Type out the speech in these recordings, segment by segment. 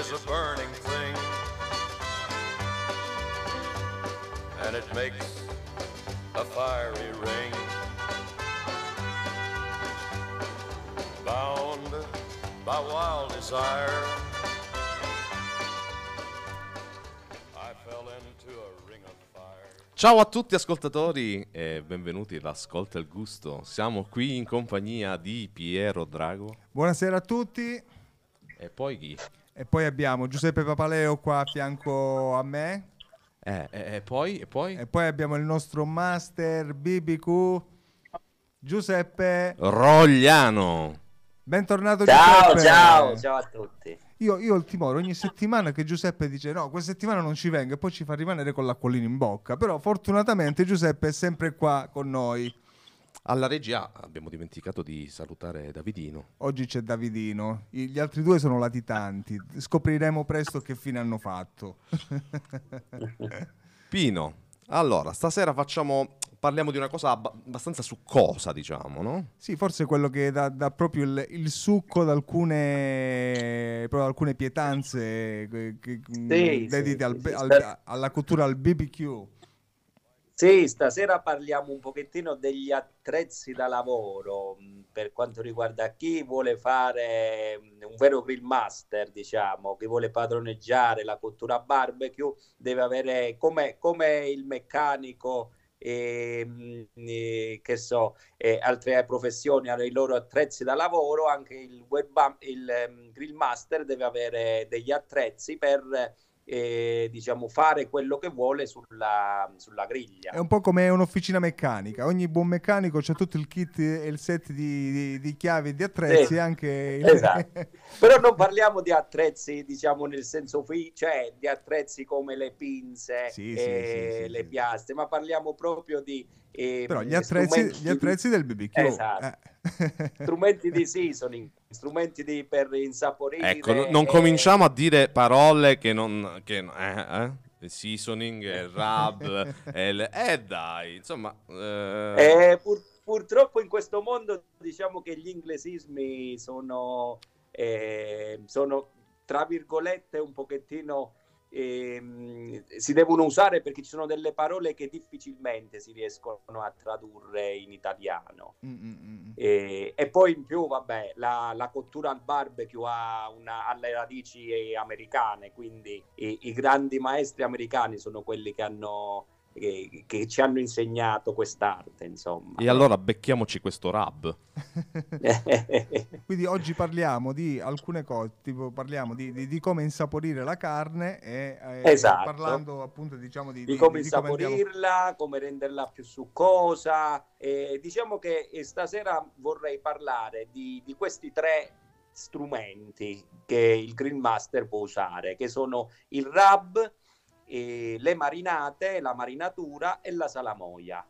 is a burning thing, and it makes a fiery ring. Bound by wild desire, I fell into a ring of fire. Ciao a tutti ascoltatori e benvenuti ad Ascolta il Gusto. Siamo qui in compagnia di Piero Drago Buonasera a tutti. e poi chi? E poi abbiamo Giuseppe Papaleo qua a fianco a me. Eh, e, e poi? E poi? E poi abbiamo il nostro master BBQ Giuseppe. Rogliano. Bentornato Ciao, Giuseppe. ciao, ciao a tutti. Io, io ho il timore ogni settimana che Giuseppe dice no, questa settimana non ci vengo e poi ci fa rimanere con l'acquolina in bocca. Però fortunatamente Giuseppe è sempre qua con noi. Alla regia abbiamo dimenticato di salutare Davidino. Oggi c'è Davidino, I- gli altri due sono latitanti. Scopriremo presto che fine hanno fatto. Pino, allora, stasera facciamo... Parliamo di una cosa abba- abbastanza succosa, diciamo, no? Sì, forse quello che dà, dà proprio il, il succo ad alcune, alcune pietanze che, che, mh, Sì, dedite sì, al- sì, sì. al- alla cultura, al BBQ. Sì, stasera parliamo un pochettino degli attrezzi da lavoro mh, per quanto riguarda chi vuole fare mh, un vero grill master, diciamo, chi vuole padroneggiare la cottura barbecue, deve avere come, come il meccanico e, mh, e, che so, e altre professioni hanno i loro attrezzi da lavoro, anche il, web, il grill master deve avere degli attrezzi per eh, diciamo fare quello che vuole sulla, sulla griglia. È un po' come un'officina meccanica. Ogni buon meccanico c'ha tutto il kit e il set di, di- di chiavi e di attrezzi, Sì, anche il- esatto. Però non parliamo di attrezzi, diciamo nel senso fi- cioè di attrezzi come le pinze Sì, e sì, le sì. piaste, ma parliamo proprio di eh, Però gli attrezzi, gli attrezzi del BBQ. Esatto. eh. strumenti di seasoning, strumenti di, per insaporire. Ecco, no- non cominciamo a dire parole che non... Che, eh, eh? Il seasoning, il rub, e il- eh dai, insomma... eh, Eh, pur- purtroppo in questo mondo diciamo che gli inglesismi sono, eh, sono tra virgolette un pochettino ehm, si devono usare perché ci sono delle parole che difficilmente si riescono a tradurre in italiano. Mm, mm, mm. E, e poi in più, vabbè, la, la cottura al barbecue ha, una, ha le radici eh, americane, quindi i, i grandi maestri americani sono quelli che, hanno, eh, che ci hanno insegnato quest'arte, insomma. E allora becchiamoci questo rub. Quindi oggi parliamo di alcune cose, tipo parliamo di, di- di come insaporire la carne e eh, Esatto. parlando appunto diciamo di, di come di come andiamo- insaporirla, come renderla più succosa. E diciamo che stasera vorrei parlare di, di questi tre strumenti che il Green Master può usare, che sono il rub, eh, le marinate, la marinatura e la salamoia.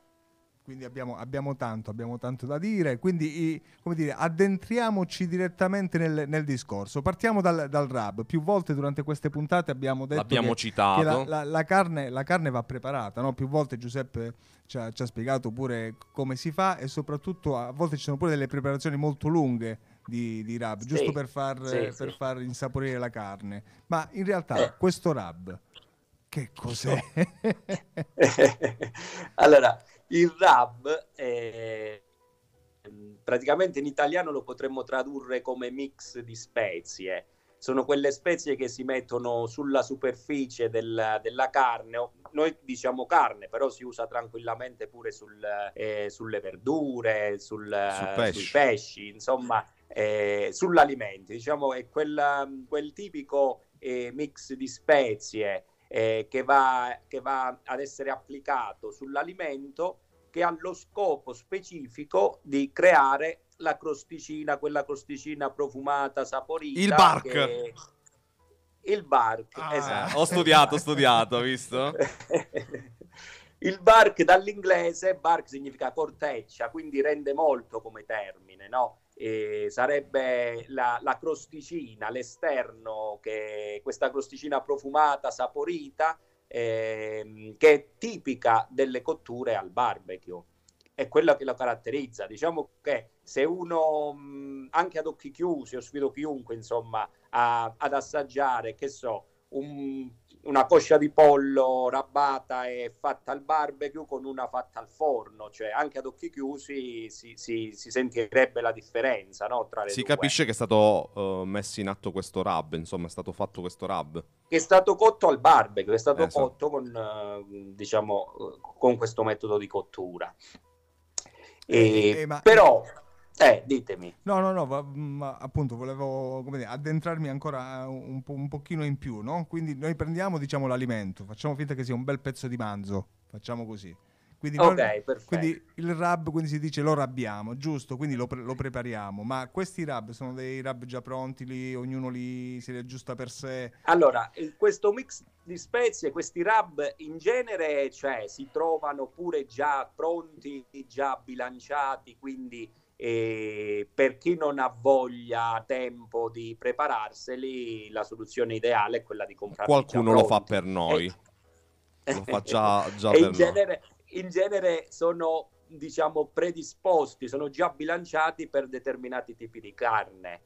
Quindi abbiamo, abbiamo tanto, abbiamo tanto da dire, quindi come dire, addentriamoci direttamente nel, nel discorso. Partiamo dal, dal rub. Più volte durante queste puntate abbiamo detto L'abbiamo che, citato. che la, la- la carne, la carne va preparata, no? Più volte Giuseppe ci ha, ci ha spiegato pure come si fa e soprattutto a volte ci sono pure delle preparazioni molto lunghe di, di rub, Sì, giusto per far, sì, per sì. far insaporire la carne. Ma in realtà Eh. questo rub, che cos'è? allora, il rub eh, praticamente in italiano lo potremmo tradurre come mix di spezie. Sono quelle spezie che si mettono sulla superficie del- della carne. Noi diciamo carne, però si usa tranquillamente pure sul, eh, sulle verdure, sul, Sul sui pesce. pesci, insomma, eh, sull'alimento. Diciamo è quel, quel tipico eh, mix di spezie eh, che, va, che va ad essere applicato sull'alimento che ha lo scopo specifico di creare la crosticina, quella crosticina profumata, saporita. Il bark. che- Il bark, Ah. esatto. Ho studiato, ho studiato, hai visto? Il bark dall'inglese, bark significa corteccia, quindi rende molto come termine, no? E sarebbe la, la crosticina, l'esterno, che, questa crosticina profumata, saporita, ehm, che è tipica delle cotture al barbecue. È quella che lo caratterizza. Diciamo che se uno anche ad occhi chiusi, io sfido chiunque insomma a, ad assaggiare, che so, un, una coscia di pollo rabbata e fatta al barbecue con una fatta al forno, cioè anche ad occhi chiusi si, si, si sentirebbe la differenza no, tra le Si due. capisce che è stato uh, messo in atto questo rub, insomma, è stato fatto questo rub. Che è stato cotto al barbecue, è stato Esatto. cotto con, eh, diciamo, eh, con questo metodo di cottura. E- Eh, eh, ma- Però, eh, ditemi. No, no, no, va- ma appunto volevo dire, addentrarmi ancora un, po', un pochino in più, no? Quindi noi prendiamo, diciamo, l'alimento, facciamo finta che sia un bel pezzo di manzo, facciamo così. Quindi, noi- Ok, perfetto. quindi il rub, quindi si dice lo rabbiamo, giusto? Quindi lo, pre- lo prepariamo, ma questi rub sono dei rub già pronti, lì, ognuno li si li aggiusta per sé. Allora, questo mix di spezie, questi rub in genere cioè, si trovano pure già pronti, già bilanciati, quindi eh, per chi non ha voglia, tempo di prepararseli, la soluzione ideale è quella di comprarli Qualcuno già lo fa per noi. Eh, Lo fa già, già e per in noi. genere, in genere sono diciamo predisposti, sono già bilanciati per determinati tipi di carne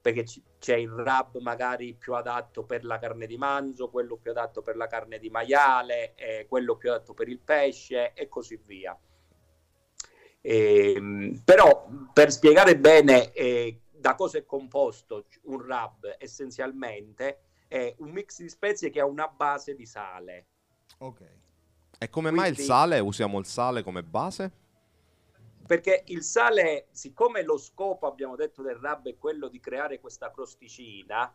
perché c'è il rub magari più adatto per la carne di manzo, quello più adatto per la carne di maiale, eh, quello più adatto per il pesce e così via. Ehm, però per spiegare bene eh, da cosa è composto un rub essenzialmente è un mix di spezie che ha una base di sale. Ok. E come mai il Quindi- sale? Usiamo il sale come base? Perché il sale, siccome lo scopo, abbiamo detto, del rub è quello di creare questa crosticina,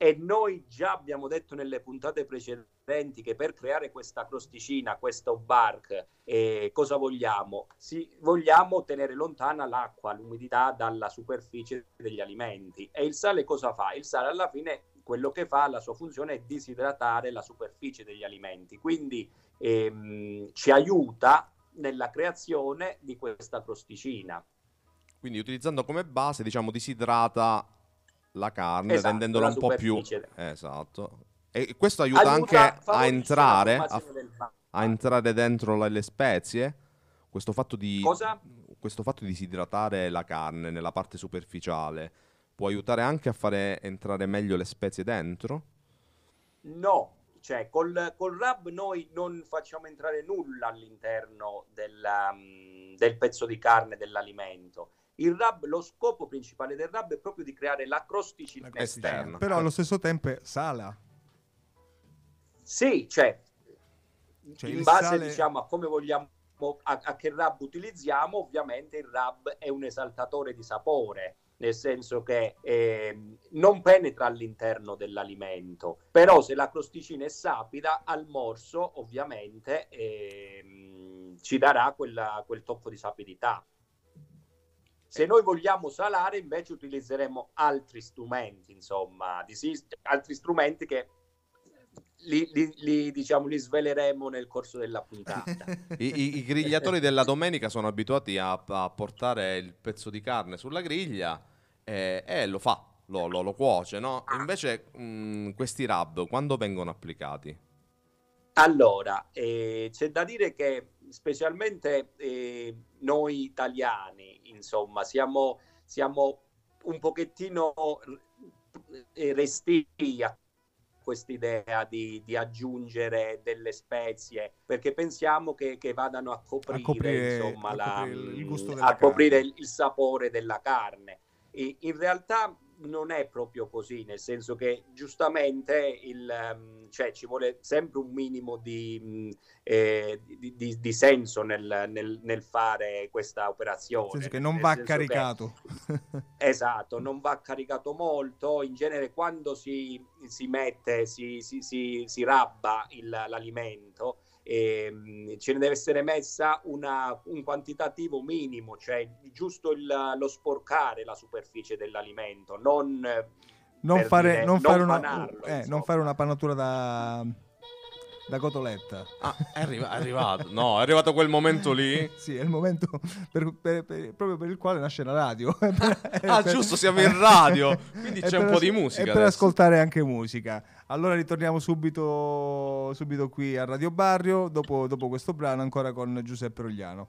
e noi già abbiamo detto nelle puntate precedenti che per creare questa crosticina, questo bark, eh, cosa vogliamo? Si, vogliamo tenere lontana l'acqua, l'umidità dalla superficie degli alimenti. E il sale cosa fa? Il sale alla fine quello che fa, la sua funzione è disidratare la superficie degli alimenti, quindi ehm, ci aiuta nella creazione di questa crosticina. Quindi utilizzando come base, diciamo, disidrata la carne, Esatto, rendendola la un po' più... Esatto. E questo aiuta, anche a entrare, la a, a entrare dentro le, le spezie. Questo fatto di... Questo fatto di disidratare la carne nella parte superficiale può aiutare anche a fare entrare meglio le spezie dentro? No, cioè col, col rub noi non facciamo entrare nulla all'interno della, mm, del pezzo di carne dell'alimento. Il rub, lo scopo principale del rub è proprio di creare la crosticina La Esterna. Però allo stesso tempo è sala. Sì, cioè, Cioè, in base sale- diciamo a come vogliamo a, a che rub utilizziamo, ovviamente il rub è un esaltatore di sapore, nel senso che ehm, non penetra all'interno dell'alimento, però se la crosticina è sapida, al morso ovviamente ehm, ci darà quella- quel tocco di sapidità. Se noi vogliamo salare, invece utilizzeremo altri strumenti, insomma, di altri strumenti che li, li- li, diciamo, li sveleremo nel corso della puntata. I, i- i grigliatori della domenica sono abituati a, a portare il pezzo di carne sulla griglia e, e lo fa, lo, lo- lo cuoce, no? Invece mh, questi rub quando vengono applicati? Allora, eh, c'è da dire che specialmente eh, noi italiani, insomma, siamo, siamo un pochettino eh, restii a quest'idea di, di aggiungere delle spezie perché pensiamo che, che vadano a coprire, coprire- insomma, a la- coprire il gusto a coprire il sapore della carne. E in realtà non è proprio così, nel senso che giustamente il, ehm, cioè, ci vuole sempre un minimo di, mh, eh, di, di- di senso nel, nel- nel fare questa operazione. Nel senso che non va senso che- caricato. Esatto, non va caricato molto. In genere, quando si, si mette, si, si, si, si rabba il- l'alimento, ehm, ce ne deve essere messa una- un quantitativo minimo, cioè giusto il- lo sporcare la superficie dell'alimento, non, non, per fare, dire, non non fare una, panarlo, eh, non fare una panatura da, da cotoletta. Ah, è, arri- arrivato. No, è arrivato quel momento lì. Sì, è il momento per- per- per- proprio per il quale nasce la radio. Ah, giusto, siamo in radio. Quindi c'è un po' di musica. E per adesso. ascoltare anche musica. Allora ritorniamo subito, subito qui a Radio Barrio, dopo, dopo questo brano, ancora con Giuseppe Rogliano.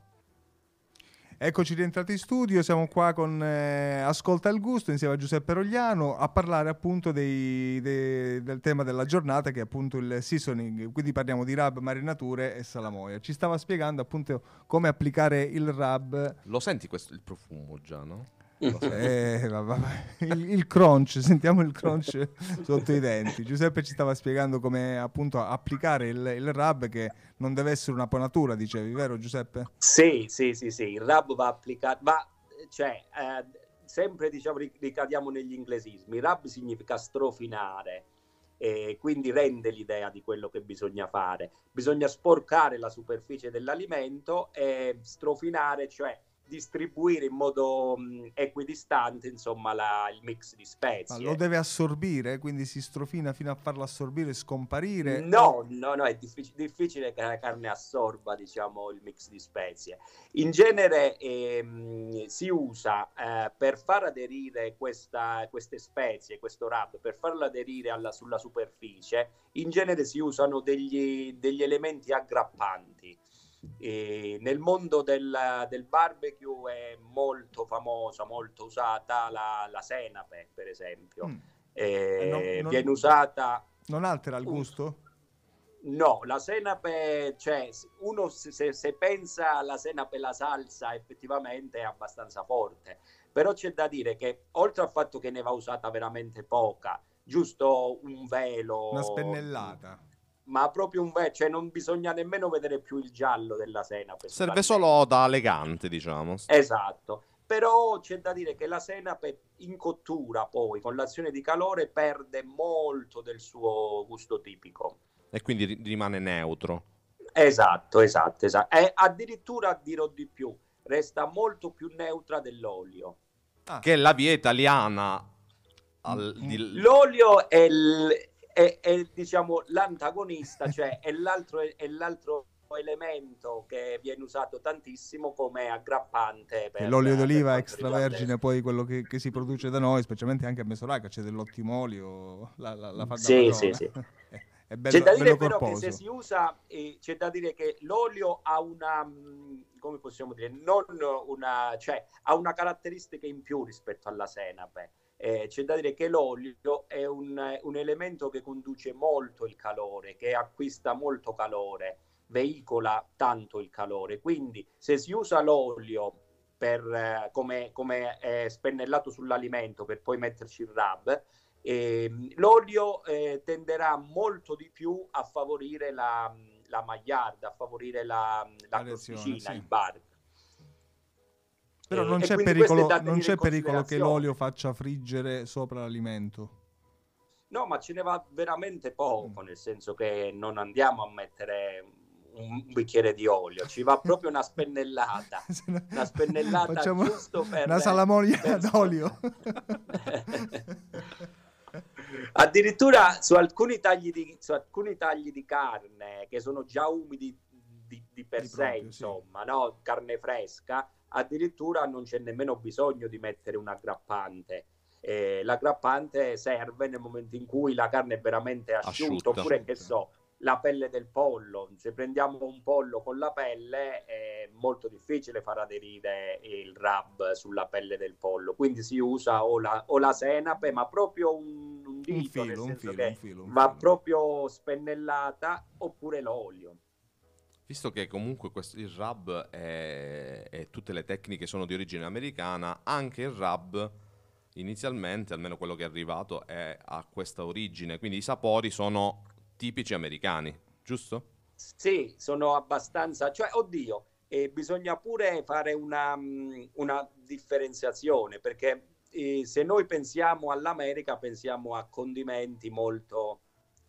Eccoci rientrati in studio, siamo qua con eh, Ascolta il Gusto insieme a Giuseppe Rogliano a parlare appunto dei, dei, del tema della giornata che è appunto il seasoning, quindi parliamo di rub, marinature e salamoia. Ci stava spiegando appunto come applicare il rub. Lo senti questo, il profumo già, no? Eh, vabbè, il, il, crunch, sentiamo il crunch sotto i denti. Giuseppe ci stava spiegando come appunto applicare il, il rub che non deve essere una ponatura, dicevi, vero Giuseppe? Sì, sì, sì, sì, il rub va applicato, ma cioè, eh, sempre diciamo ricadiamo negli inglesismi, rub significa strofinare. E quindi rende l'idea di quello che bisogna fare. Bisogna sporcare la superficie dell'alimento e strofinare, cioè distribuire in modo mh, equidistante insomma la, il mix di spezie. Ma lo deve assorbire, quindi si strofina fino a farlo assorbire e scomparire? No, no, no, è diffic- difficile che la carne assorba diciamo il mix di spezie. In genere ehm, si usa eh, per far aderire questa, queste spezie, questo rub, per farlo aderire alla, sulla superficie, in genere si usano degli, degli elementi aggrappanti. E nel mondo del, del, barbecue è molto famosa, molto usata la, la senape, per esempio. Mm. Eh, non, non, viene usata. Non altera il gusto? No, la senape, cioè, uno se, se pensa alla senape la salsa, effettivamente è abbastanza forte. Però c'è da dire che, oltre al fatto che ne va usata veramente poca, giusto un velo. Una spennellata ma proprio un vecchio, cioè non bisogna nemmeno vedere più il giallo della senape. Serve solo da elegante, diciamo. Esatto. Però c'è da dire che la senape in cottura poi con l'azione di calore perde molto del suo gusto tipico. E quindi rimane neutro. Esatto, esatto, esatto. E addirittura dirò di più, resta molto più neutra dell'olio. Ah. Che è la via italiana. Al, di... L'olio è, il, è, è diciamo, l'antagonista, cioè è l'altro, è l'altro elemento che viene usato tantissimo come aggrappante. Per, l'olio d'oliva extravergine, poi quello che, che, si produce da noi, specialmente anche a Mesoraca, c'è dell'ottimolio, la, la, la fa sì, sì, sì. È bello, c'è da dire però che se si usa, eh, c'è da dire che l'olio ha una, mm, come possiamo dire, non una, cioè ha una caratteristica in più rispetto alla senape eh, c'è da dire che l'olio è un, un, elemento che conduce molto il calore, che acquista molto calore, veicola tanto il calore. Quindi se si usa l'olio per, eh, come, come è spennellato sull'alimento per poi metterci il rub, eh, l'olio eh, tenderà molto di più a favorire la, la magliarda, a favorire la, la, la crosticina, sì. il bar. Però non c'è pericolo, non c'è pericolo che l'olio faccia friggere sopra l'alimento. No, ma ce ne va veramente poco, mm. nel senso che non andiamo a mettere un bicchiere di olio, ci va proprio una spennellata, una spennellata Facciamo giusto per... Una salamoia per... d'olio. Addirittura su alcuni, tagli di, su alcuni tagli di carne che sono già umidi di, di per di sé, proprio, insomma, sì. no? carne fresca, addirittura non c'è nemmeno bisogno di mettere un aggrappante. Eh, l'aggrappante serve nel momento in cui la carne è veramente asciutta, asciutta. oppure che so, la pelle del pollo. Se prendiamo un pollo con la pelle è molto difficile far aderire il rub sulla pelle del pollo, quindi si usa o la, o la senape, ma proprio un, un dito, un filo, un filo, un filo, va proprio spennellata, oppure l'olio. Visto che comunque questo, il rub e tutte le tecniche sono di origine americana, anche il rub inizialmente, almeno quello che è arrivato, è, ha questa origine, quindi i sapori sono tipici americani, giusto? Sì, sono abbastanza, cioè, oddio, eh, bisogna pure fare una, mm, una differenziazione, perché eh, se noi pensiamo all'America, pensiamo a condimenti molto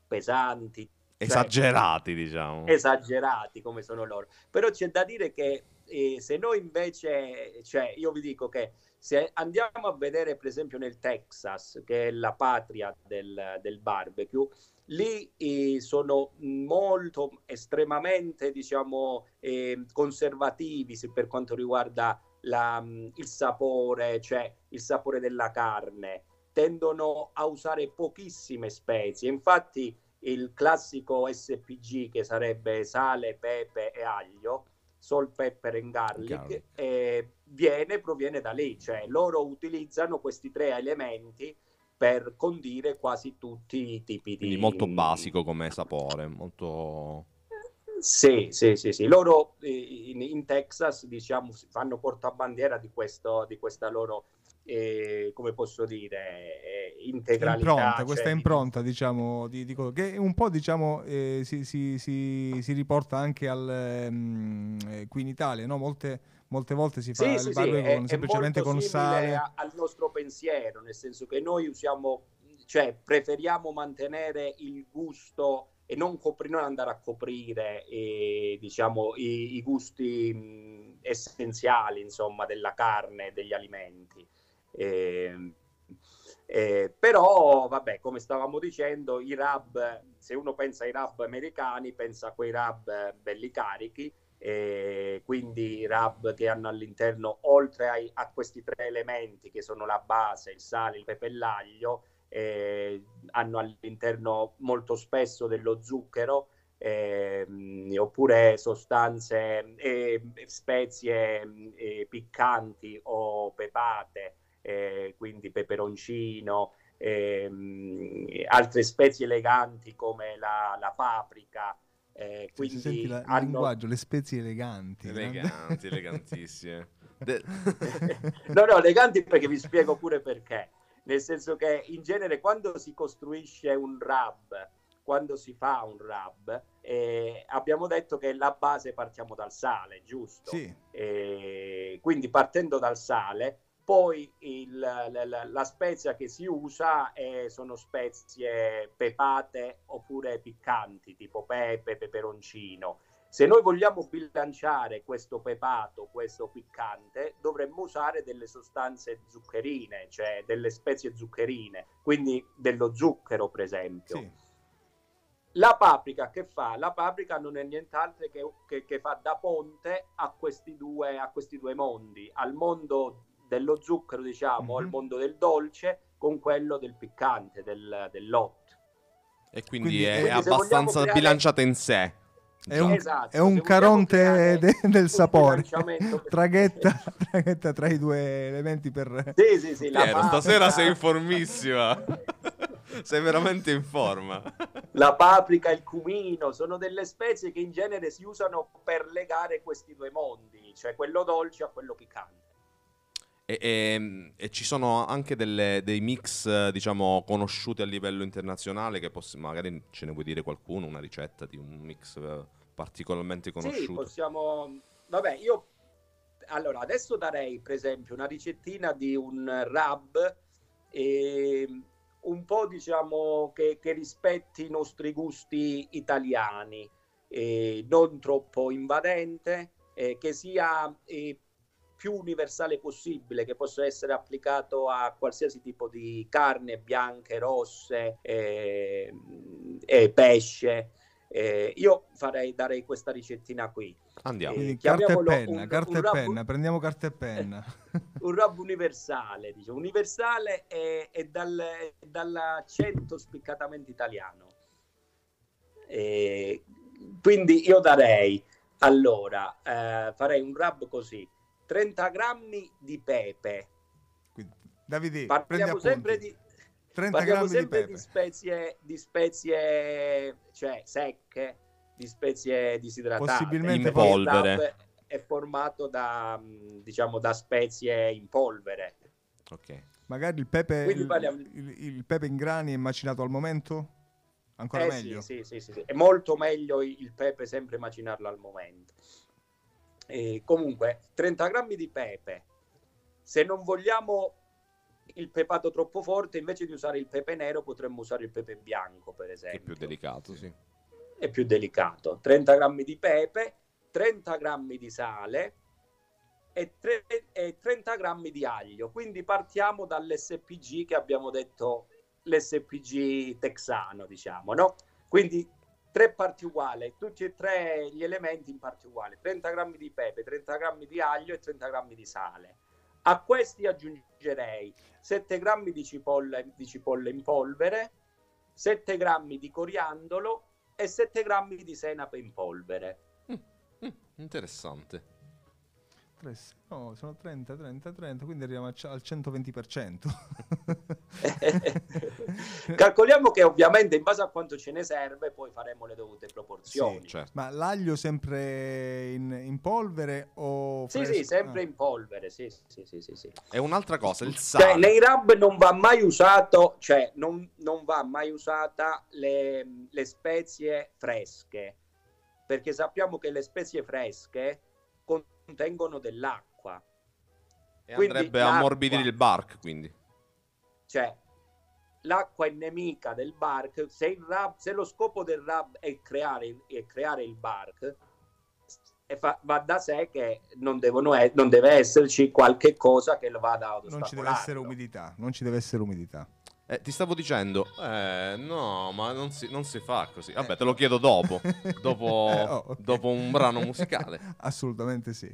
pesanti, cioè, esagerati, diciamo. Esagerati come sono loro. Però c'è da dire che eh, se noi invece, cioè io vi dico che se andiamo a vedere per esempio nel Texas, che è la patria del, del barbecue, lì eh, sono molto estremamente diciamo eh, conservativi per quanto riguarda la, il sapore, cioè il sapore della carne. Tendono a usare pochissime spezie. Infatti il classico SPG che sarebbe sale, pepe e aglio, salt, pepper and garlic, Garlic. e viene, proviene da lì, cioè loro utilizzano questi tre elementi per condire quasi tutti i tipi di... Quindi molto basico come sapore, molto... Sì, sì, sì, sì. Loro eh, in, in Texas, diciamo, fanno portabandiera di, questo, di questa loro, eh, come posso dire, eh, integralità. impronta, questa cioè, di- impronta, diciamo, di, di che un po' diciamo eh, si, si- si- si riporta anche al, ehm, eh, qui in Italia, no? Molte, molte volte si fa Sì, il sì, sì, barbecue è, con- è semplicemente molto con sale. a- al nostro pensiero, nel senso che noi usiamo, cioè preferiamo mantenere il gusto e non, copri- non andare a coprire eh, diciamo, i, i gusti mh, essenziali insomma, della carne e degli alimenti. Ehm, eh, però, vabbè, come stavamo dicendo, i rub, se uno pensa ai rub americani, pensa a quei eh, belli carichi, e quindi rub che hanno all'interno, oltre ai- a questi tre elementi che sono la base, il sale, il pepe e l'aglio, eh, hanno all'interno molto spesso dello zucchero ehm, oppure sostanze e spezie eh, piccanti o pepate, eh, quindi peperoncino, ehm, altre spezie eleganti come la, la paprika. eh, Cioè, quindi senti la- il hanno- linguaggio, le spezie eleganti. Eleganti, elegantissime. De- no, no, eleganti perché vi spiego pure perché. Nel senso che in genere quando si costruisce un rub, quando si fa un rub, eh, abbiamo detto che la base partiamo dal sale, giusto? Sì, Eh, quindi partendo dal sale, poi il- la, la- spezia che si usa eh, sono spezie pepate oppure piccanti, tipo pepe, peperoncino. Se noi vogliamo bilanciare questo pepato, questo piccante, dovremmo usare delle sostanze zuccherine, cioè delle spezie zuccherine, quindi dello zucchero, per esempio. sì. La paprika che fa? La paprika non è nient'altro che, che- che fa da ponte a questi, due, a questi due mondi, al mondo dello zucchero, diciamo, al Mhm. mondo del dolce, con quello del piccante, del, dell'hot. e quindi, Quindi- è quindi abbastanza creare- bilanciata in sé. È un, Esatto, è un caronte creare de- del un sapore. traghetta, traghetta tra i due elementi per... Sì, sì, sì. la Piero, stasera sei in formissima. sei veramente in forma. La paprika, il cumino, sono delle spezie che in genere si usano per legare questi due mondi, cioè quello dolce a quello piccante. E, e- e ci sono anche delle- dei mix, eh, diciamo, conosciuti a livello internazionale che poss- magari ce ne vuoi dire qualcuno, una ricetta di un mix eh, particolarmente Sì, conosciuto. possiamo. Vabbè, io allora adesso darei per esempio una ricettina di un rub e un po' diciamo che, che rispetti i nostri gusti italiani, e non troppo invadente, eh, che sia eh, più universale possibile, che possa essere applicato a qualsiasi tipo di carne, bianche, rosse, eh, e pesce. Eh, io farei, darei questa ricettina qui. Andiamo. Quindi Eh, carta e penna, un- carta un e rub- penna, prendiamo carta e penna. un rub universale, diciamo. universale e, e dal, dall'accento spiccatamente italiano. E quindi io darei, allora, eh, farei un rub così, 30 grammi di pepe, Quindi, Davide, parliamo sempre di... 30 Parliamo grammi di sempre pepe. di spezie, di spezie cioè secche, di spezie disidratate. Possibilmente In polvere. È formato da, mh, diciamo, da spezie in polvere. Ok. Magari il pepe, il, il- il pepe in grani è macinato al momento? Ancora Eh, meglio. Sì, sì, sì, sì. È molto meglio il pepe sempre macinarlo al momento. E comunque, 30 grammi di pepe. Se non vogliamo il pepato troppo forte, invece di usare il pepe nero, potremmo usare il pepe bianco, per esempio. è più delicato, sì. è più delicato. 30 grammi di pepe, 30 grammi di sale e, tre- e 30 grammi di aglio. Quindi partiamo dall'SPG che abbiamo detto, l'SPG texano, diciamo, no? Quindi tre parti uguali, tutti e tre gli elementi in parti uguali. 30 grammi di pepe, 30 grammi di aglio e 30 grammi di sale. A questi aggiungerei 7 grammi di cipolle, di cipolle in polvere, 7 grammi di coriandolo e 7 grammi di senape in polvere. Interessante. Tre- no, sono 30, 30, 30, quindi arriviamo al c- al 120%. Calcoliamo che ovviamente in base a quanto ce ne serve poi faremo le dovute proporzioni. Sì, certo. Ma l'aglio sempre in, in polvere o Sì, fresco? sì, sempre Ah. in polvere, sì, sì, sì, sì, sì. E un'altra cosa, il Cioè, sale. nei rub non va mai usato, cioè non, non va mai usata le, le spezie fresche, perché sappiamo che le spezie fresche contengono dell'acqua, E quindi andrebbe a ammorbidire il bark, quindi. cioè l'acqua è nemica del bark, se, il rub, se lo scopo del rub è creare, è creare il bark, e fa- va da sé che non, devono non deve esserci qualche cosa che lo vada ad Non ci deve essere umidità, non ci deve essere umidità. Eh, ti stavo dicendo, eh, no, ma non si, non si fa così. Vabbè, te lo chiedo dopo, dopo, Eh, oh, ok. dopo un brano musicale. Assolutamente sì.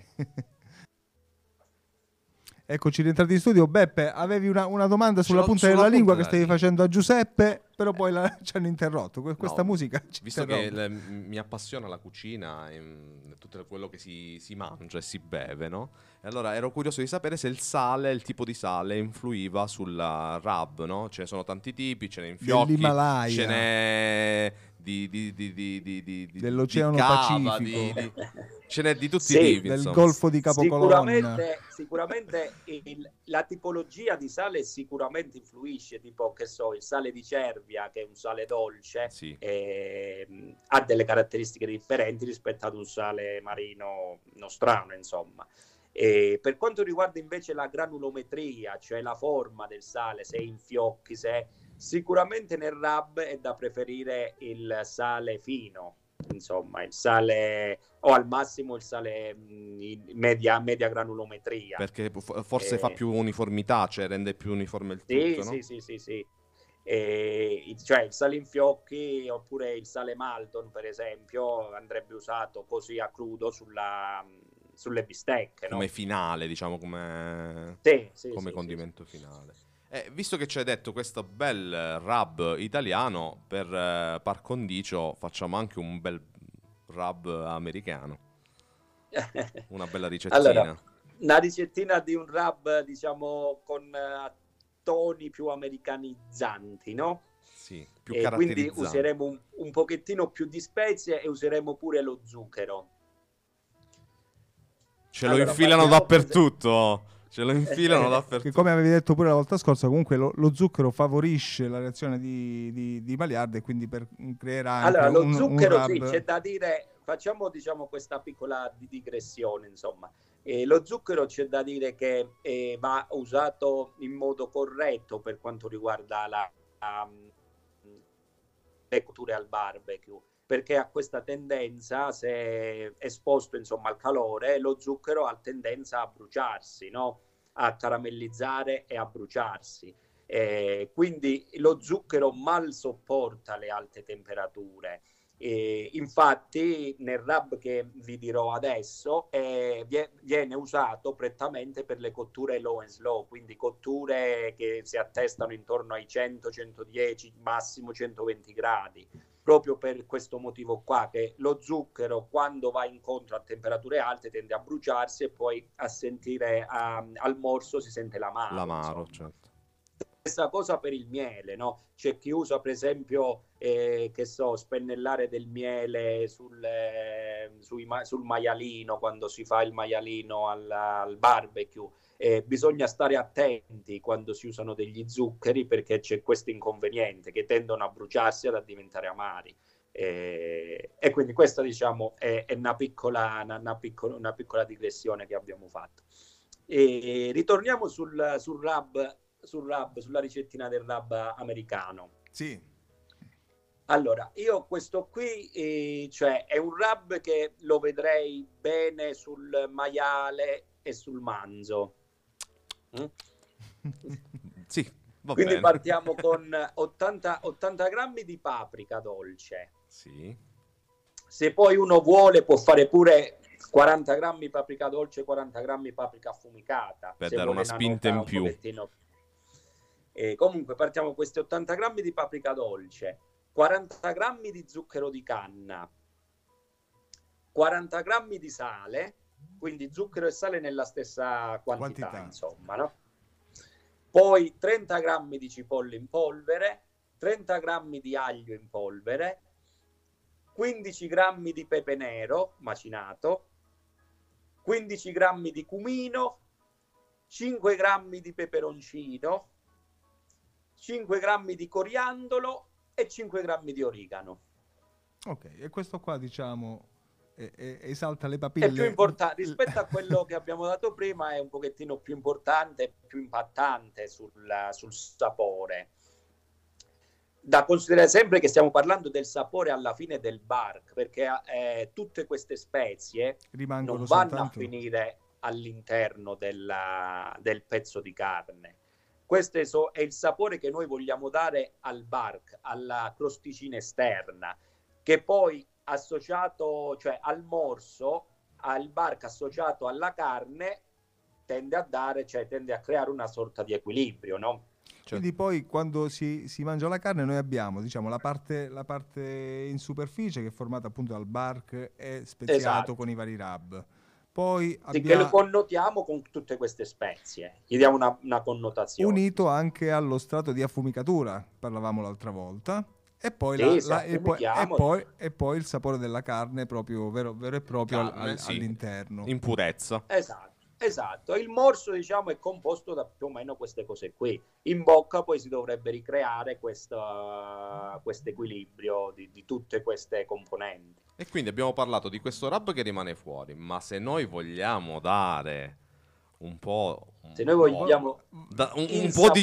Eccoci rientrati in studio. Beppe, avevi una, una domanda sulla punta sulla della lingua punta che della stavi lingua. facendo a Giuseppe, però poi la- ci hanno interrotto. Que- Questa No, musica ci Visto che interrompe. le- mi appassiona la cucina e mm, tutto quello che si, si mangia e si beve, no? E allora ero curioso di sapere se il sale, il tipo di sale, influiva sulla rub, no? Ce ne sono tanti tipi, ce n'è in fiocchi, ce n'è di, di, di, di, di, di- di- Dell'Oceano di cava, Pacifico. di- di- ce n'è di tutti Sì, i tipi, Del insomma. golfo di Capocolonna. Sicuramente, sicuramente il- la tipologia di sale sicuramente influisce, tipo che so, il sale di Cervia, che è un sale dolce, Sì. ehm, ha delle caratteristiche differenti rispetto ad un sale marino nostrano, insomma. E per quanto riguarda invece la granulometria, cioè la forma del sale, se è in fiocchi, se è- sicuramente nel rub è da preferire il sale fino, insomma, il sale o al massimo il sale mh, in media, media granulometria. Perché fo- forse Eh. fa più uniformità, cioè rende più uniforme il Sì, tutto, no? sì, sì, sì, sì. E cioè il sale in fiocchi oppure il sale Malton, per esempio, andrebbe usato così a crudo sulla- sulle bistecche, no? Come finale, diciamo, come... Sì, sì, come sì, condimento finale. Eh, visto che ci hai detto questo bel eh, rub italiano, per eh, par condicio facciamo anche un bel rub americano, una bella ricettina. Allora, una ricettina di un rub, diciamo, con eh, toni più americanizzanti, no? sì, più e quindi useremo un, un pochettino più di spezie e useremo pure lo zucchero. Ce lo Allora, infilano partiamo- dappertutto, ce lo infilano Che dappertutto. come avevi detto pure la volta scorsa, comunque lo, lo zucchero favorisce la reazione di, di, di Maillard e quindi per, creerà anche Allora, lo un, un zucchero sì, rub- c'è da dire, facciamo diciamo questa piccola di- digressione, insomma. Eh, lo zucchero c'è da dire che eh, va usato in modo corretto per quanto riguarda la, la- le cotture al barbecue, perché ha questa tendenza, se esposto insomma al calore, lo zucchero ha tendenza a bruciarsi, no? A caramellizzare e a bruciarsi. Eh, quindi lo zucchero mal sopporta le alte temperature. Eh, infatti, nel rub che vi dirò adesso, eh, vie- viene usato prettamente per le cotture low and slow, quindi cotture che si attestano intorno ai 100, 110, massimo 120 gradi. Proprio per questo motivo qua, che lo zucchero quando va incontro a temperature alte tende a bruciarsi e poi a sentire a- al morso si sente l'amaro. L'amaro, certo. stessa cosa per il miele, no? C'è chi usa, per esempio, eh, che so, spennellare del miele sul, eh, sui sul maialino quando si fa il maialino al, al barbecue. Eh, bisogna stare attenti quando si usano degli zuccheri perché c'è questo inconveniente che tendono a bruciarsi e a diventare amari. Eh, e quindi questa, diciamo, è, è una, piccola, una, una piccola, una piccola digressione che abbiamo fatto. E ritorniamo sul, sul rub sul rub, sulla ricettina del rub americano. Sì, Allora, io questo qui, eh, cioè, è un rub che lo vedrei bene sul maiale e sul manzo. Mm? Sì, va Quindi bene. partiamo con 80, 80 grammi di paprika dolce. Sì, Se poi uno vuole può fare pure 40 grammi paprika dolce, 40 grammi paprika affumicata. Per dare una spinta in più. Eh, comunque partiamo con questi 80 grammi di paprika dolce, 40 grammi di zucchero di canna, 40 grammi di sale, quindi zucchero e sale nella stessa quantità, Quantità. insomma, no? Poi 30 grammi di cipolle in polvere, 30 grammi di aglio in polvere, 15 grammi di pepe nero macinato, 15 grammi di cumino, 5 grammi di peperoncino, 5 grammi di coriandolo e 5 grammi di origano. Ok, e questo qua diciamo esalta le È papille. più importante rispetto a quello che abbiamo dato prima, è un pochettino più importante, più impattante sul, sul sapore. Da considerare sempre che stiamo parlando del sapore alla fine del bark, perché eh, tutte queste spezie rimangono non vanno soltanto... a finire all'interno della- del pezzo di carne. Questo è, è il sapore che noi vogliamo dare al bark, alla crosticina esterna, che poi associato, cioè al morso, al bark associato alla carne, tende a dare, cioè tende a creare una sorta di equilibrio, no? Cioè, Quindi poi quando si, si mangia la carne noi abbiamo diciamo, la, parte, la parte in superficie che è formata appunto dal bark e speziato Esatto. con i vari rub. Poi Sì, che lo connotiamo con tutte queste spezie, gli diamo una, una connotazione. unito anche allo strato di affumicatura, parlavamo l'altra volta. E poi, Sì, la- la- e, poi, e poi- e poi il sapore della carne proprio vero, vero e proprio Carne, al- sì. all'interno. in purezza. Esatto, esatto. Il morso, diciamo, è composto da più o meno queste cose qui. In bocca poi si dovrebbe ricreare questo equilibrio di, di tutte queste componenti. E quindi abbiamo parlato di questo rub che rimane fuori, ma se noi vogliamo dare un po'... un Se noi po'- vogliamo da- un, un po' di...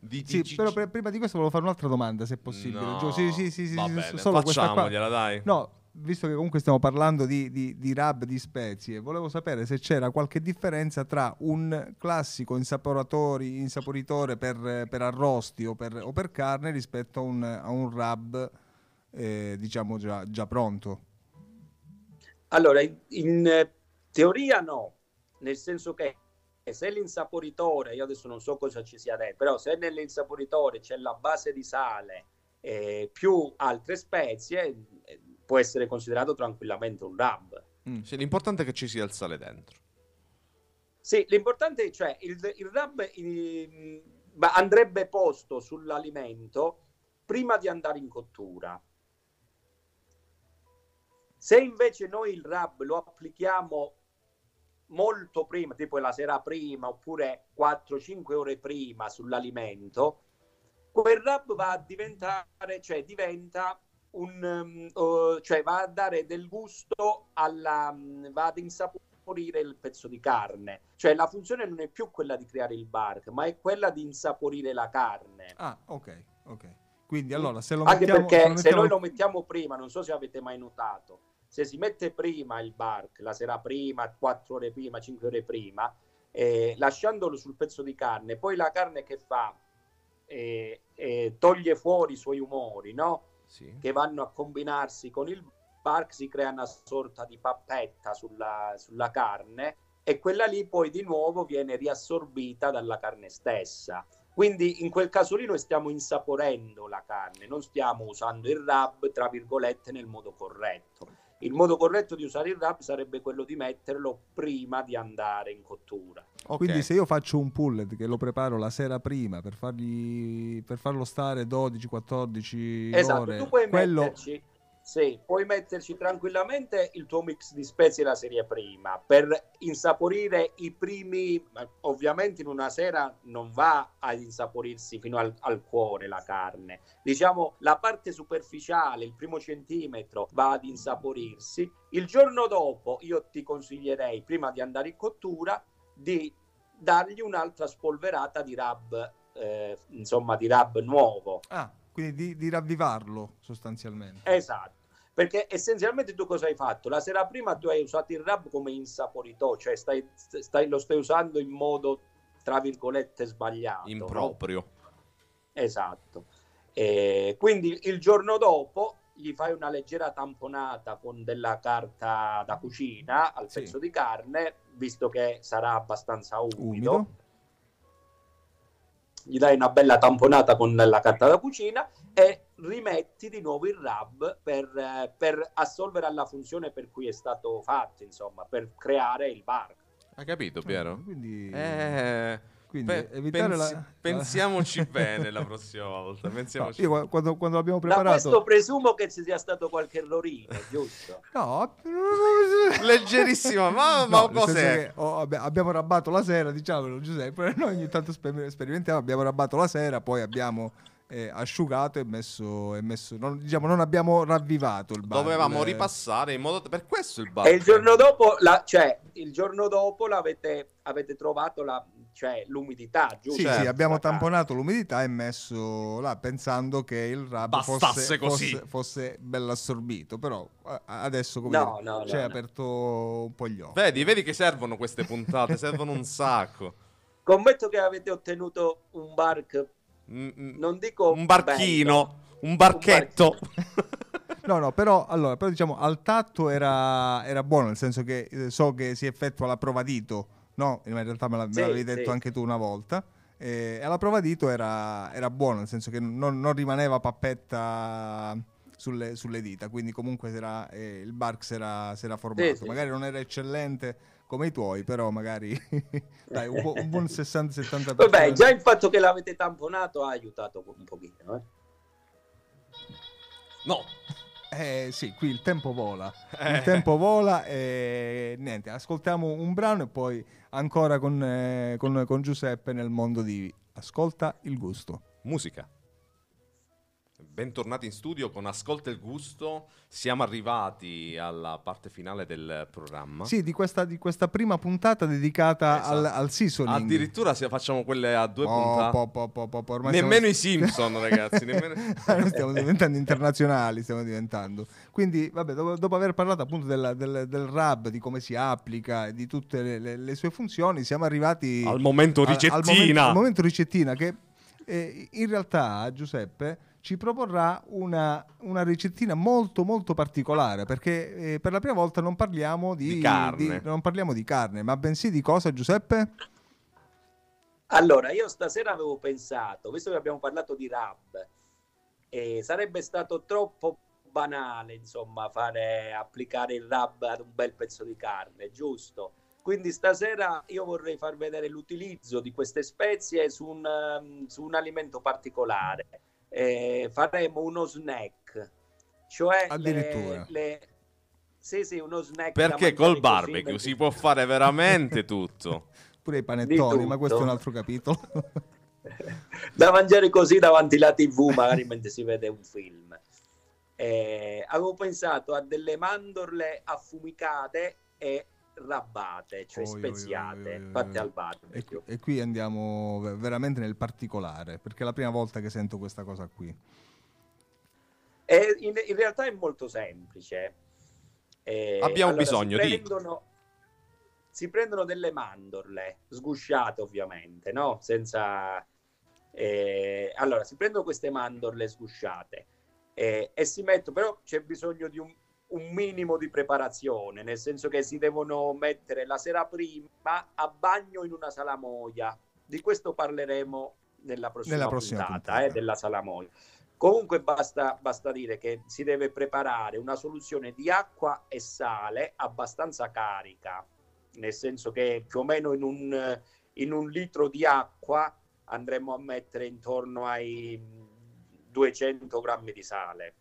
di- Sì, di- però per- prima di questo volevo fare un'altra domanda, se è possibile. No, Gio. Sì, sì, sì, sì, va bene, solo facciamogliela, dai. No, visto che comunque stiamo parlando di, di, di rub di spezie, volevo sapere se c'era qualche differenza tra un classico insaporatori, insaporitore per, per arrosti o per, o per carne rispetto a un, a un rub, eh, diciamo, già, già pronto. Allora, in, teoria no, nel senso che se l'insaporitore, io adesso non so cosa ci sia dentro, però se nell'insaporitore c'è la base di sale eh, più altre spezie, eh, può essere considerato tranquillamente un rub. Mm. Sì, l'importante è che ci sia il sale dentro. Sì, l'importante è, cioè, il, il rub eh, ma andrebbe posto sull'alimento prima di andare in cottura. Se invece noi il rub lo applichiamo molto prima, tipo la sera prima oppure 4-5 ore prima sull'alimento, quel rub va a diventare, cioè diventa un, uh, cioè va a dare del gusto alla, um, va ad insaporire il pezzo di carne. Cioè la funzione non è più quella di creare il bark, ma è quella di insaporire la carne. Ah, ok, ok. Quindi allora se lo Anche mettiamo... perché lo se mettiamo- noi lo mettiamo prima, non so se avete mai notato, se si mette prima il bark, la sera prima, 4 ore prima, 5 ore prima, eh, lasciandolo sul pezzo di carne, poi la carne che fa? Eh, eh, toglie fuori i suoi umori, no? Sì. Che vanno a combinarsi con il bark, si crea una sorta di pappetta sulla, sulla carne e quella lì poi di nuovo viene riassorbita dalla carne stessa. Quindi in quel caso lì noi stiamo insaporendo la carne, non stiamo usando il rub, tra virgolette, nel modo corretto. Il modo corretto di usare il rub sarebbe quello di metterlo prima di andare in cottura. Ok. Quindi se io faccio un pullet che lo preparo la sera prima per, fargli, per farlo stare 12-14 Esatto, ore, tu puoi quello... metterci, sì, puoi metterci tranquillamente il tuo mix di spezie la serie prima per insaporire i primi. Ovviamente in una sera non va ad insaporirsi fino al, al cuore la carne. Diciamo la parte superficiale, il primo centimetro, va ad insaporirsi. Il giorno dopo io ti consiglierei, prima di andare in cottura, di dargli un'altra spolverata di rub, eh, insomma, di rub nuovo. Ah, quindi di, di ravvivarlo sostanzialmente. Esatto, perché essenzialmente tu cosa hai fatto? La sera prima tu hai usato il rub come insaporitore, cioè stai, stai- lo stai usando in modo, tra virgolette, sbagliato. no? Improprio. Esatto. E quindi il giorno dopo gli fai una leggera tamponata con della carta da cucina al Sì. pezzo di carne, visto che sarà abbastanza umido. Umido. Gli dai una bella tamponata con la carta da cucina e rimetti di nuovo il rub per, eh, per assolvere alla funzione per cui è stato fatto, insomma, per creare il bar. Hai capito, Piero? Quindi, Eh, quindi pe- evitare pensi- la- pensiamoci bene la prossima volta. No, Pensiamoci io qua- quando, quando l'abbiamo Da preparato... questo presumo che ci sia stato qualche errorino, giusto? No, Leggerissima, ma, No, ma senso cos'è? oh, abbi- abbiamo rabbato la sera, diciamolo Giuseppe, noi ogni tanto sper- sperimentiamo, abbiamo rabbato la sera, poi abbiamo eh, asciugato e messo, e messo non, diciamo, non abbiamo ravvivato il bar. Dovevamo il- ripassare in modo... Per questo il bar. E il giorno dopo, la, cioè, il giorno dopo l'avete, avete trovato la, cioè, l'umidità, giusto? Sì, Certo. sì, abbiamo tamponato l'umidità e messo là pensando che il rub Bastasse fosse, così. fosse, fosse bello assorbito, però eh, adesso come No, dire, no, no, ci hai no. aperto un po' gli occhi. Vedi, vedi che servono queste puntate, servono un sacco. Scommetto che avete ottenuto un bark, mm, non dico un barchino, un barchetto. No, no, però, allora, però diciamo al tatto era, era buono, nel senso che eh, so che si effettua la prova dito, no? In realtà me, la- me Sì, l'avevi detto sì. anche tu una volta. E alla prova dito era, era buono, nel senso che non, non rimaneva pappetta sulle, sulle dita, quindi comunque era, eh, il bark si era, si era formato. sì. Magari non era eccellente come i tuoi, però magari dai, un, bu- un buon 60-70%. Vabbè, già il fatto che l'avete tamponato ha aiutato un pochino, eh. No, Eh sì, qui il tempo vola. Eh. Il tempo vola e niente, ascoltiamo un brano e poi ancora con, eh, con- con Giuseppe nel mondo di Ascolta il gusto. musica. Bentornati in studio con Ascolta il gusto. Siamo arrivati alla parte finale del programma. Sì, di questa, di questa prima puntata dedicata Esatto. al, al seasoning. Addirittura se facciamo quelle a due Oh, puntate. po- po- po- po- Nemmeno stiamo- i Simpson, ragazzi. Nemmeno... Noi stiamo diventando internazionali, stiamo diventando. Quindi, vabbè, dopo, dopo aver parlato appunto della- del, del RAB, di come si applica, e di tutte le, le- le sue funzioni, siamo arrivati Al momento al- al ricettina. momento, al momento ricettina che eh, in realtà Giuseppe ci proporrà una, una ricettina molto molto particolare perché eh, per la prima volta non parliamo di, Di carne. non parliamo di carne ma bensì di cosa Giuseppe? Allora, io stasera avevo pensato, visto che abbiamo parlato di rub, eh, sarebbe stato troppo banale, insomma, fare applicare il rub ad un bel pezzo di carne, giusto? Quindi stasera io vorrei far vedere l'utilizzo di queste spezie su un, su un alimento particolare. Eh, faremo uno snack, cioè le- Addirittura. le- Sì, sì, uno snack. Perché col barbecue mentre- si può fare veramente tutto. pure i panettoni ma questo è un altro capitolo da mangiare così davanti alla tv magari mentre si vede un film Eh, avevo pensato a delle mandorle affumicate e rabbate cioè oi, speziate oi, oi, fatte al E, barbecue qui- e qui andiamo ve- veramente nel particolare, perché è la prima volta che sento questa cosa qui. E in, in realtà è molto semplice. Eh, Abbiamo allora, bisogno si di- prendono, si prendono delle mandorle sgusciate ovviamente no? Senza eh, allora si prendono queste mandorle sgusciate eh, e si mettono però c'è bisogno di un, un minimo di preparazione nel senso che si devono mettere la sera prima a bagno in una salamoia di questo parleremo nella prossima, Nella prossima puntata, puntata. eh, della salamoia Comunque basta, basta dire che si deve preparare una soluzione di acqua e sale abbastanza carica, nel senso che più o meno in un, in un litro di acqua andremo a mettere intorno ai 200 grammi di sale.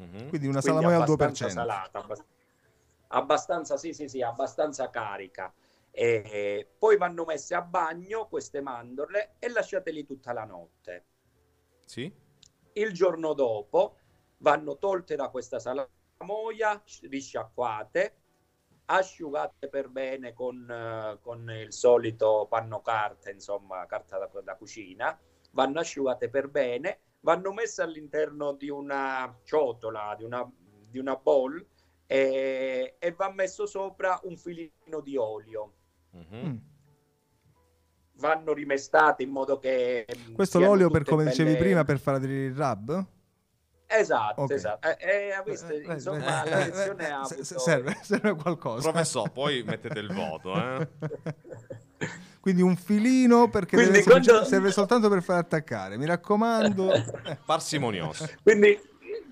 Mhm. Quindi una Quindi salamoia al abbastanza 2%. salata, abbast- abbastanza, sì, sì, sì, abbastanza carica. E poi vanno messe a bagno queste mandorle e lasciateli tutta la notte. Sì? Il giorno dopo vanno tolte da questa salamoia, risciacquate, asciugate per bene con, con il solito panno carta, insomma, carta da, da cucina, vanno asciugate per bene, vanno messe all'interno di una ciotola, di una, di una bowl e, e va messo sopra un filino di olio. Mhm. Mm. Vanno rimestate in modo che... Questo l'olio per come dicevi belle- prima per fare aderire il rub? Esatto, Ok. esatto. Eh, eh, visto, Eh, eh, insomma, eh, la eh, lezione ha avuto... se- serve, serve qualcosa. Professor, poi mettete il voto, eh? Quindi un filino perché deve essere- quando- serve soltanto per far attaccare. Mi raccomando. Parsimonioso. Quindi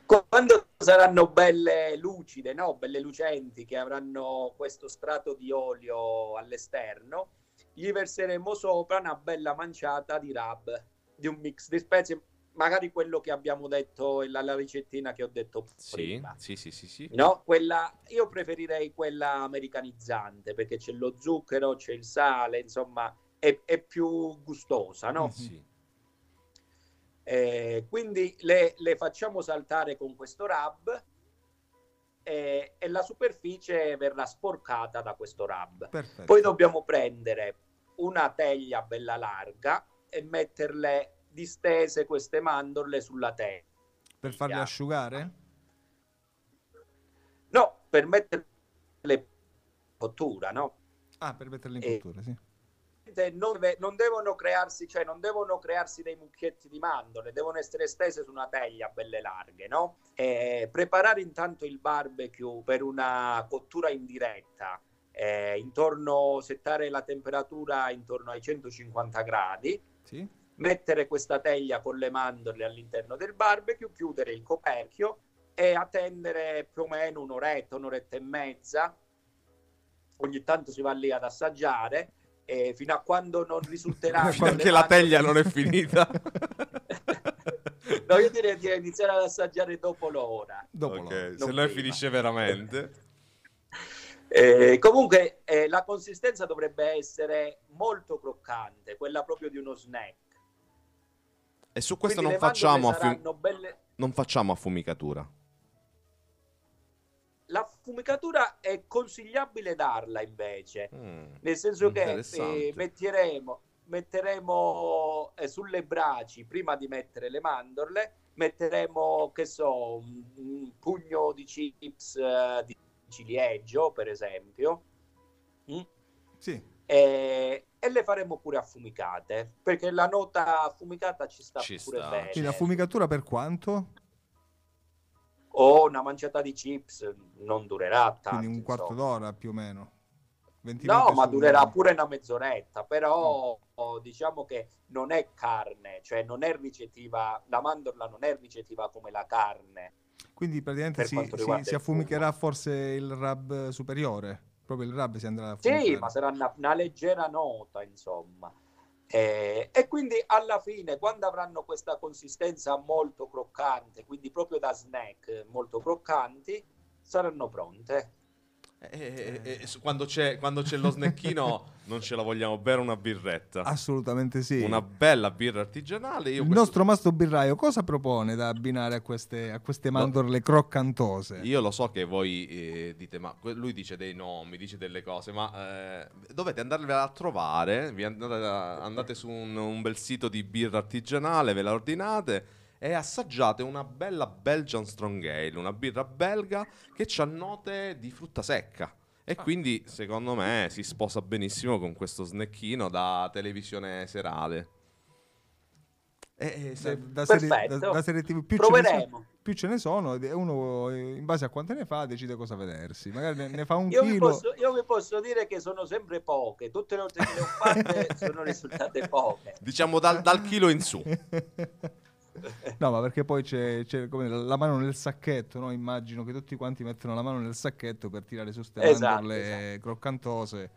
quando saranno belle lucide, no? belle lucenti, che avranno questo strato di olio all'esterno, gli verseremo sopra una bella manciata di rub, di un mix di spezie, magari quello che abbiamo detto, la, la ricettina che ho detto Sì, prima. sì, sì, sì, sì. No, quella, io preferirei quella americanizzante perché c'è lo zucchero, c'è il sale, insomma, è, è più gustosa, no? Sì. Eh, quindi le, le facciamo saltare con questo rub eh, e la superficie verrà sporcata da questo rub. perfetto. Poi dobbiamo prendere una teglia bella larga e metterle distese queste mandorle sulla teglia. per farle asciugare? No, per metterle in cottura, no? Ah, per metterle in Eh, cottura, sì. non, non devono crearsi, cioè non devono crearsi dei mucchietti di mandorle, devono essere stese su una teglia belle larghe, no? E preparare intanto il barbecue per una cottura indiretta, eh, intorno, settare la temperatura intorno ai 150 gradi, Sì? Mettere questa teglia con le mandorle all'interno del barbecue, chiudere il coperchio e attendere più o meno un'oretta, un'oretta e mezza. Ogni tanto si va lì ad assaggiare e fino a quando non risulterà Perché la teglia non è finita. no, io direi di iniziare ad assaggiare dopo l'ora. Dopo Ok, l'ora. se non no finisce veramente. Eh, comunque eh, la consistenza dovrebbe essere molto croccante, quella proprio di uno snack. E su questo non facciamo, affu- saranno belle... non facciamo affumicatura. La fumicatura è consigliabile darla invece, Mm. nel senso che eh, metteremo, metteremo eh, sulle braci prima di mettere le mandorle, metteremo che so, un, un pugno di chips eh, di ciliegio, per esempio, mm? Sì. e, e le faremo pure affumicate perché la nota affumicata ci sta Ci pure sta, bene. Quindi la fumicatura per quanto? o una manciata di chips non durerà tanto. Quindi un quarto insomma. d'ora più o meno. 20 No, ma su- durerà pure una mezz'oretta, però Mm. oh, diciamo che non è carne, cioè non è ricettiva, la mandorla non è ricettiva come la carne. Quindi praticamente per si, quanto si- si affumicherà forse il rub superiore. Proprio il rub si andrà a affumicare. Sì, ma sarà una, una leggera nota, insomma. Eh, e quindi alla fine, quando avranno questa consistenza molto croccante, quindi proprio da snack molto croccanti, saranno pronte. E- e- e quando, c'è, quando c'è lo snecchino non ce la vogliamo bere una birretta. Assolutamente sì. Una bella birra artigianale. Io il questo- nostro mastro birraio cosa propone da abbinare a queste, a queste mandorle croccantose? Io lo so che voi eh, dite, ma lui dice dei nomi, dice delle cose, ma eh, dovete andarvela a trovare. Andate, andate su un, un bel sito di birra artigianale, ve la ordinate e assaggiate una bella Belgian Strong Ale, una birra belga che ha note di frutta secca. E quindi, secondo me, si sposa benissimo con questo snecchino da televisione serale. E, e se- Da, da serie, Perfetto. da- da serie TV più ce, ne Proveremo. so- più ce ne sono e uno eh, in base a quante ne fa decide cosa vedersi. Magari ne, ne fa un Io vi, chilo. posso, io vi posso dire che sono sempre poche, tutte le volte che le ho fatte sono risultate poche. diciamo dal, dal chilo in su. No, ma perché poi c'è, c'è come la mano nel sacchetto, no? Immagino che tutti quanti mettono la mano nel sacchetto per tirare su ste Esatto, mandorle esatto. croccantose.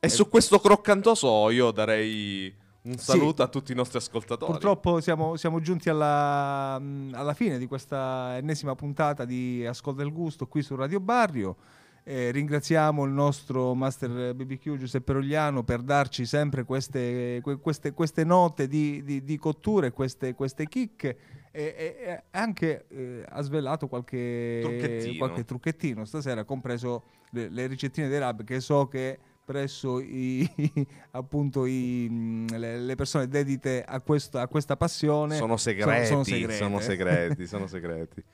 E su questo croccantoso io darei un Sì. saluto a tutti i nostri ascoltatori. Purtroppo siamo, siamo giunti alla, mh, alla fine di questa ennesima puntata di Ascolta il Gusto qui su Radio Barrio. Eh, ringraziamo il nostro master BBQ Giuseppe Rogliano per darci sempre queste, que- queste- queste note di, di, di cottura e queste, queste chicche e, e- anche eh, ha svelato qualche Trucchettino. qualche trucchettino stasera, compreso le, le ricettine dei rab che so che presso i, appunto i, le, le persone dedite a, questo- a questa passione sono segreti, sono sono segrete. segreti, sono segreti.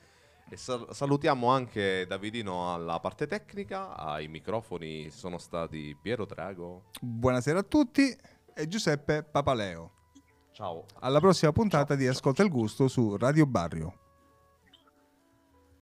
E sal- salutiamo anche Davidino alla parte tecnica, ai microfoni sono stati Piero Drago. Buonasera a tutti e Giuseppe Papaleo. Ciao. Alla prossima puntata di Ascolta il Gusto su Radio Barrio.